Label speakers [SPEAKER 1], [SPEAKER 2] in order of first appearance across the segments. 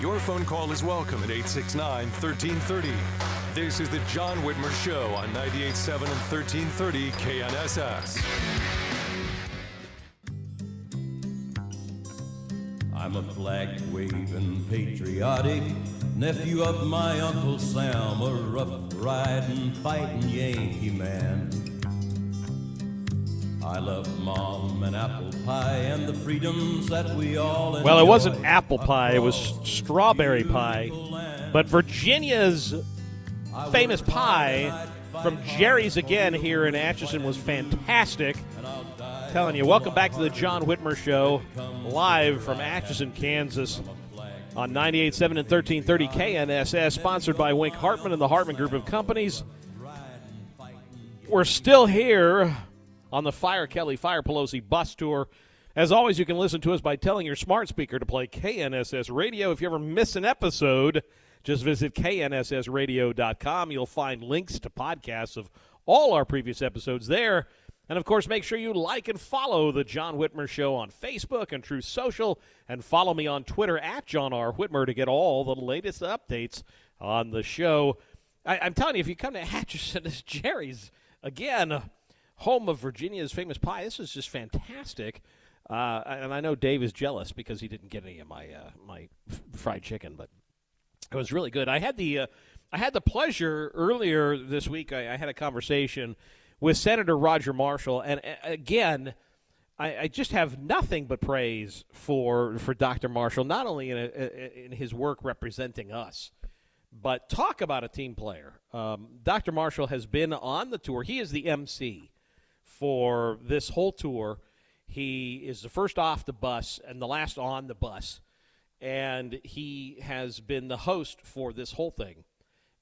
[SPEAKER 1] Your phone call is welcome at 869 1330. This is the John Whitmer Show on 98.7 and 1330 KNSS.
[SPEAKER 2] I'm a flag waving patriotic nephew of my Uncle Sam, a rough riding, fighting Yankee man. I love mom and apple pie and the freedoms that we all enjoy.
[SPEAKER 3] Well, it wasn't apple pie, it was strawberry pie. But Virginia's famous pie from Jerry's again here in Atchison was fantastic. Telling you, welcome back to the John Whitmer Show, live from Atchison, Kansas, on 98.7 and 1330 KNSS, sponsored by Wink Hartman and the Hartman Group of Companies. We're still here on the Fire Kelly Fire Pelosi bus tour. As always, you can listen to us by telling your smart speaker to play KNSS Radio. If you ever miss an episode, just visit knssradio.com. You'll find links to podcasts of all our previous episodes there. And of course, make sure you like and follow the John Whitmer Show on Facebook and Truth Social, and follow me on Twitter at John R. Whitmer to get all the latest updates on the show. I, am telling you, if you come to Atchison, it's Jerry's again home of Virginia's famous pie. This is just fantastic. Uh, and I know Dave is jealous because he didn't get any of my uh, my f- fried chicken, but it was really good. I had the uh, I had the pleasure earlier this week. I, I, had a conversation with Senator Roger Marshall, and again, I, I, just have nothing but praise for for Dr. Marshall, not only in a, in his work representing us, but talk about a team player. Um, Dr. Marshall has been on the tour. He is the MC for this whole tour. He is the first off the bus and the last on the bus. And he has been the host for this whole thing.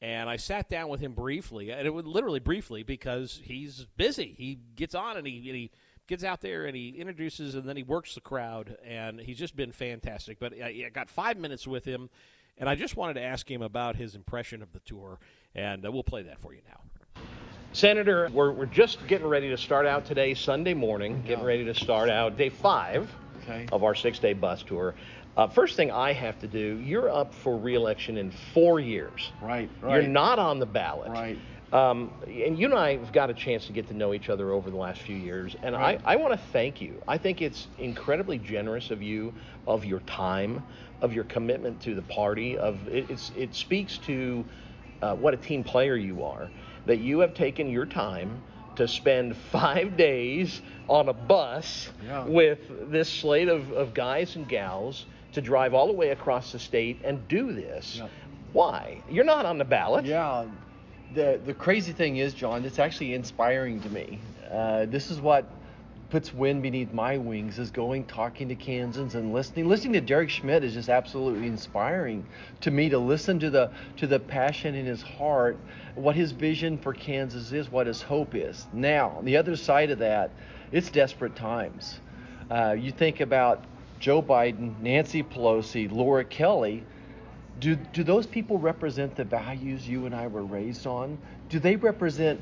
[SPEAKER 3] And I sat down with him briefly, and it was literally briefly because he's busy. He gets on and he, and he gets out there and he introduces and then he works the crowd. And he's just been fantastic. But I, I got five minutes with him, and I just wanted to ask him about his impression of the tour. And uh, we'll play that for you now. Senator, we're, we're just getting ready to start out today, Sunday morning, getting ready to start out day five okay. of our six day bus tour. Uh, first thing I have to do, you're up for reelection in four years.
[SPEAKER 4] Right, right.
[SPEAKER 3] You're not on the ballot.
[SPEAKER 4] Right.
[SPEAKER 3] Um, and you and I have got a chance to get to know each other over the last few years, and right. I, I want to thank you. I think it's incredibly generous of you, of your time, of your commitment to the party. Of it, it speaks to uh, what a team player you are that you have taken your time to spend five days on a bus yeah. with this slate of, of guys and gals to drive all the way across the state and do this. Yeah. Why? You're not on the ballot.
[SPEAKER 4] Yeah. The, the crazy thing is, John, it's actually inspiring to me. Uh, this is what puts wind beneath my wings is going talking to Kansans and listening. Listening to Derek Schmidt is just absolutely inspiring to me to listen to the to the passion in his heart, what his vision for Kansas is, what his hope is. Now, on the other side of that, it's desperate times. Uh, you think about Joe Biden, Nancy Pelosi, Laura Kelly. Do, do those people represent the values you and I were raised on? Do they represent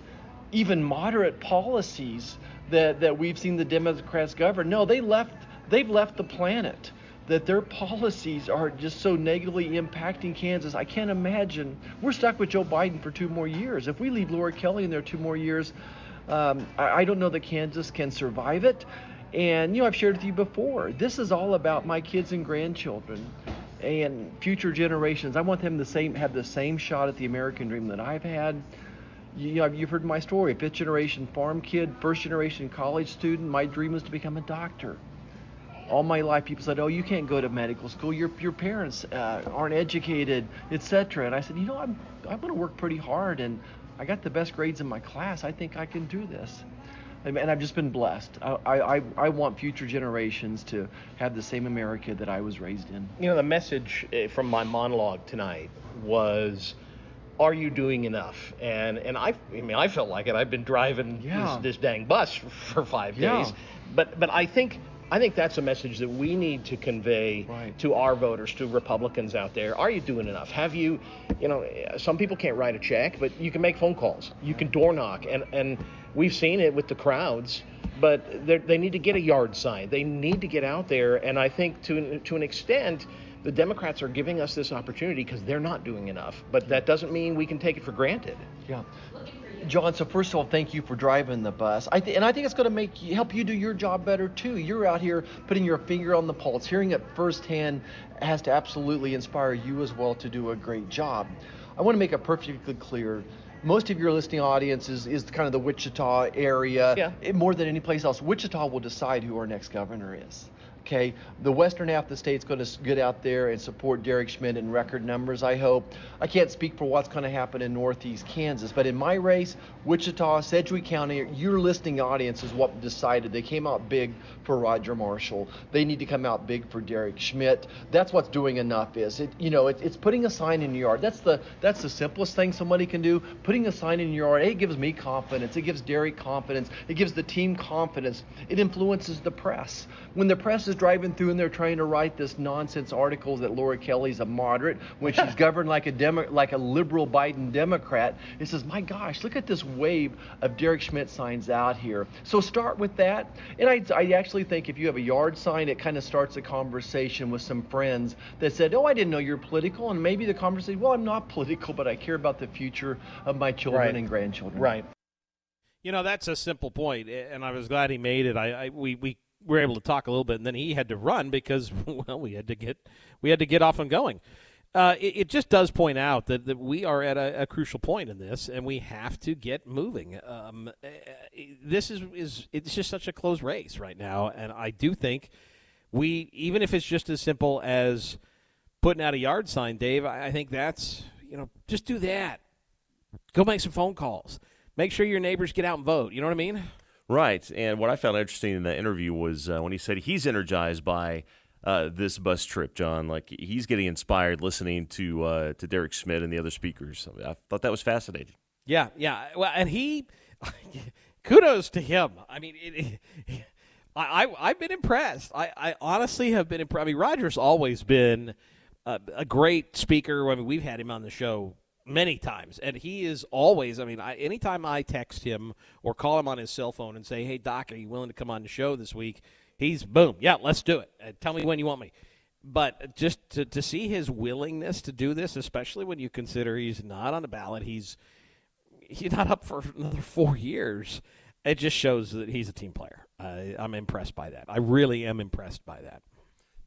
[SPEAKER 4] even moderate policies that, that we've seen the Democrats govern. No, they left they've left the planet. That their policies are just so negatively impacting Kansas. I can't imagine. We're stuck with Joe Biden for two more years. If we leave Laura Kelly in there two more years, um, I, I don't know that Kansas can survive it. And you know, I've shared with you before. This is all about my kids and grandchildren. and future generations. I want them the same have the same shot at the American dream that I've had. You know, you've heard my story. Fifth generation farm kid, first generation college student. My dream was to become a doctor. All my life, people said, "Oh, you can't go to medical school. Your your parents uh, aren't educated, etc." And I said, "You know, I'm I'm going to work pretty hard, and I got the best grades in my class. I think I can do this." and I've just been blessed. I, I, I want future generations to have the same America that I was raised in.
[SPEAKER 3] You know, the message eh, from my monologue tonight was, "Are you doing enough?" And and I, I mean, I felt like it. I've been driving yeah. this, this, dang bus for, five yeah. days, but but I think I think that's a message that we need to convey right. to our voters, to Republicans out there. Are you doing enough? Have you, you know, some people can't write a check, but you can make phone calls. You can door knock, and and we've seen it with the crowds. But they need to get a yard sign. They need to get out there, and I think to to an extent, the Democrats are giving us this opportunity because they're not doing enough. But that doesn't mean we can take it for granted.
[SPEAKER 4] Yeah. John, so first of all, thank you for driving the bus. I th- and I think it's going to make you, help you do your job better too. You're out here putting your finger on the pulse, hearing it firsthand has to absolutely inspire you as well to do a great job. I want to make it perfectly clear. Most of your listening audience is, is kind of the Wichita area.
[SPEAKER 3] Yeah.
[SPEAKER 4] Eh, more than any place else, Wichita will decide who our next governor is. Okay, the western half of the state's going to get out there and support Derek Schmidt in record numbers, I hope. I can't speak for what's going to happen in northeast Kansas, but in my race, Wichita, Sedgwick County, your listening audience is what decided. They came out big for Roger Marshall. They need to come out big for Derek Schmidt. That's what's doing enough is it. You know, it, it's putting a sign in your yard. That's the that's the simplest thing somebody can do. Putting a sign in your yard. It gives me confidence. It gives Derek confidence. It gives the team confidence. It influences the press. When the press is driving through and they're trying to write this nonsense articles that Laura Kelly's a moderate when she's governed like a Demo- like a liberal Biden Democrat. It says, my gosh, look at this wave of Derek Schmidt signs out here. So start with that. And I, I actually think if you have a yard sign, it kind of starts a conversation with some friends that said, oh, I didn't know you're political. And maybe the conversation, well, I'm not political, but I care about the future of my children
[SPEAKER 3] right.
[SPEAKER 4] and grandchildren.
[SPEAKER 3] Right. You know, that's a simple point, and I was glad he made it. I, I we, we were able to talk a little bit, and then he had to run because well, we had to get we had to get off and going. Uh, it, it, just does point out that, that we are at a, a, crucial point in this, and we have to get moving. Um, eh, eh, this is is it's just such a close race right now, and I do think we even if it's just as simple as putting out a yard sign, Dave. I, I think that's you know just do that. Go make some phone calls. Make sure your neighbors get out and vote. You know what I mean?
[SPEAKER 5] Right. And what I found interesting in the interview was uh, when he said he's energized by uh, this bus trip, John. Like he's getting inspired listening to uh, to Derek Schmidt and the other speakers. I thought that was fascinating.
[SPEAKER 3] Yeah, yeah. Well, and he, kudos to him. I mean, it, it, I, I have been impressed. I, I honestly have been impressed. I mean, Roger's always been a, a great speaker. I mean, we've had him on the show many times, and he is always. I mean, I, anytime I text him or call him on his cell phone and say, "Hey, Doc, are you willing to come on the show this week?" He's boom, yeah, let's do it. Uh, tell me when you want me. But just to, to see his willingness to do this, especially when you consider he's not on the ballot, he's he's not up for another four years. It just shows that he's a team player. I'm impressed by that. I really am impressed by that.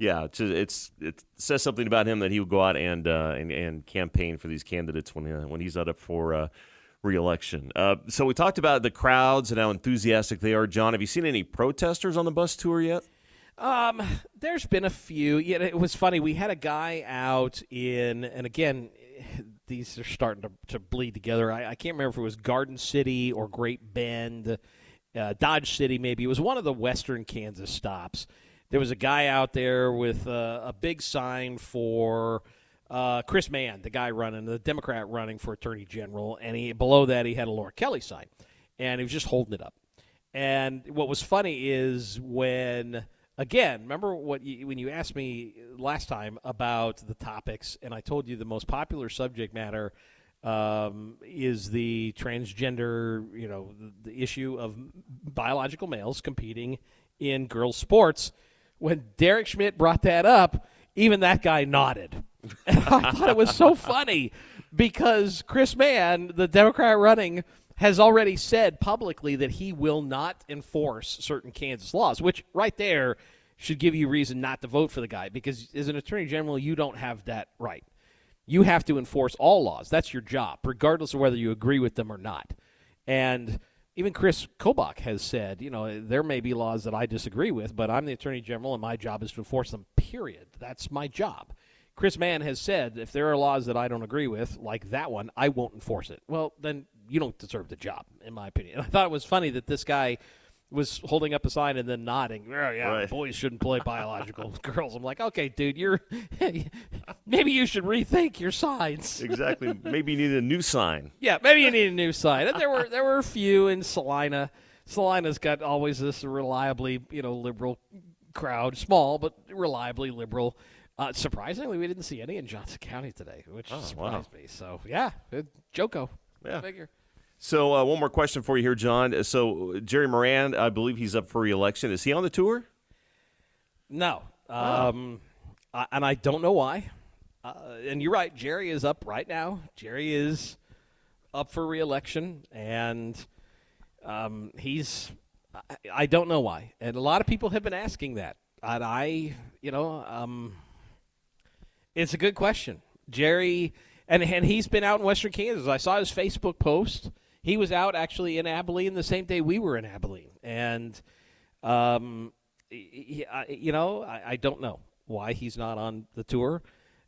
[SPEAKER 5] Yeah, it's, it's it says something about him that he would go out and uh, and, and campaign for these candidates when uh, when he's not up for uh, reelection. Uh, so we talked about the crowds and how enthusiastic they are. John, have you seen any protesters on the bus tour yet?
[SPEAKER 3] Um, there's been a few. Yeah, it was funny. We had a guy out in, and again, these are starting to, to bleed together. I, I can't remember if it was Garden City or Great Bend, uh, Dodge City, maybe. It was one of the western Kansas stops there was a guy out there with uh, a big sign for uh, Chris Mann, the guy running, the Democrat running for Attorney General, and he below that he had a Laura Kelly sign, and he was just holding it up. And what was funny is when again, remember what you, when you asked me last time about the topics, and I told you the most popular subject matter um, is the transgender, you know, the, the issue of biological males competing in girls' sports when Derek Schmidt brought that up, even that guy nodded. I thought it was so funny because Chris Mann, the Democrat running, has already said publicly that he will not enforce certain Kansas laws, which right there should give you reason not to vote for the guy because as an attorney general, you don't have that right. You have to enforce all laws. That's your job, regardless of whether you agree with them or not. And even Chris Kobach has said, you know, there may be laws that I disagree with, but I'm the attorney general and my job is to enforce them, period. That's my job. Chris Mann has said if there are laws that I don't agree with, like that one, I won't enforce it. Well, then you don't deserve the job, in my opinion. I thought it was funny that this guy was holding up a sign and then nodding. Oh, yeah,
[SPEAKER 5] Right.
[SPEAKER 3] boys shouldn't play biological girls. I'm like, okay, dude, you're maybe you should rethink your signs.
[SPEAKER 5] Exactly. Maybe you need a new sign.
[SPEAKER 3] Yeah, maybe you need a new sign. And there were there were a few in Salina. Salina's got always this reliably, you know, liberal crowd, small but reliably liberal. Uh, surprisingly, we didn't see any in Johnson County today, which
[SPEAKER 5] Oh, wow.
[SPEAKER 3] surprised me. So yeah, it, JoCo.
[SPEAKER 5] Yeah.
[SPEAKER 3] Figure.
[SPEAKER 5] So, uh, one more question for you here, John. So, Jerry Moran, I believe he's up for reelection. Is he on the tour?
[SPEAKER 3] No, um, I, and I don't know why. Uh, and you're right, Jerry is up right now. Jerry is up for reelection, and um, he's. I, I don't know why, and a lot of people have been asking that. And I, you know, um, it's a good question. Jerry, and and he's been out in Western Kansas. I saw his Facebook post. He was out actually in Abilene the same day we were in Abilene, and um, he, I, you know, I, I don't know why he's not on the tour.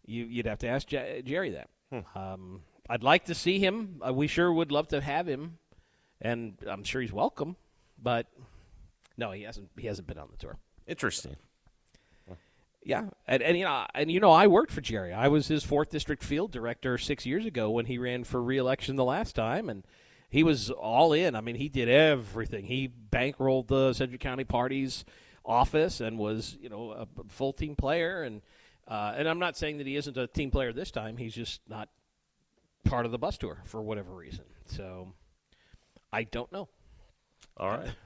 [SPEAKER 3] You, you'd have to ask J- Jerry that. Um, I'd like to see him. Uh, we sure would love to have him, and I'm sure he's welcome. But no, he hasn't. He hasn't been on the tour.
[SPEAKER 5] Interesting.
[SPEAKER 3] Yeah, and, and you know, and you know, I worked for Jerry. I was his fourth district field director six years ago when he ran for reelection the last time, and he was all in. I mean, he did everything. He bankrolled the Sedgwick County Party's office and was, you know, a full team player. And uh, and I'm not saying that he isn't a team player this time. He's just not part of the bus tour for whatever reason. So I don't know.
[SPEAKER 5] All right.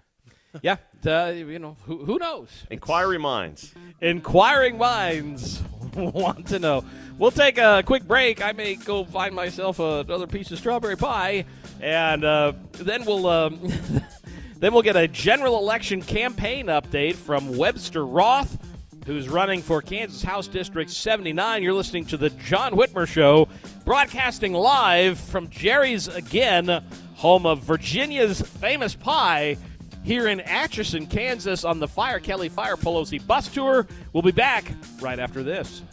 [SPEAKER 3] Yeah, uh, you know, who, who knows?
[SPEAKER 5] Inquiry minds.
[SPEAKER 3] Inquiring minds want to know. We'll take a quick break. I may go find myself another piece of strawberry pie, and uh, then we'll um, then we'll get a general election campaign update from Webster Roth, who's running for Kansas House District 79. You're listening to the John Whitmer Show, broadcasting live from Jerry's again, home of Virginia's famous pie here in Atchison, Kansas, on the Fire Kelly Fire Pelosi bus tour. We'll be back right after this.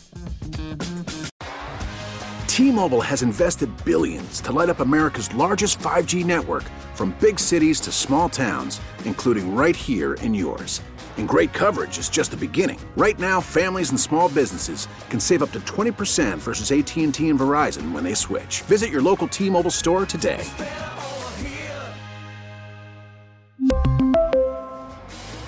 [SPEAKER 6] T-Mobile has invested billions to light up America's largest 5G network from big cities to small towns, including right here in yours. And great coverage is just the beginning. Right now, families and small businesses can save up to 20% versus AT&T and Verizon when they switch. Visit your local T-Mobile store today.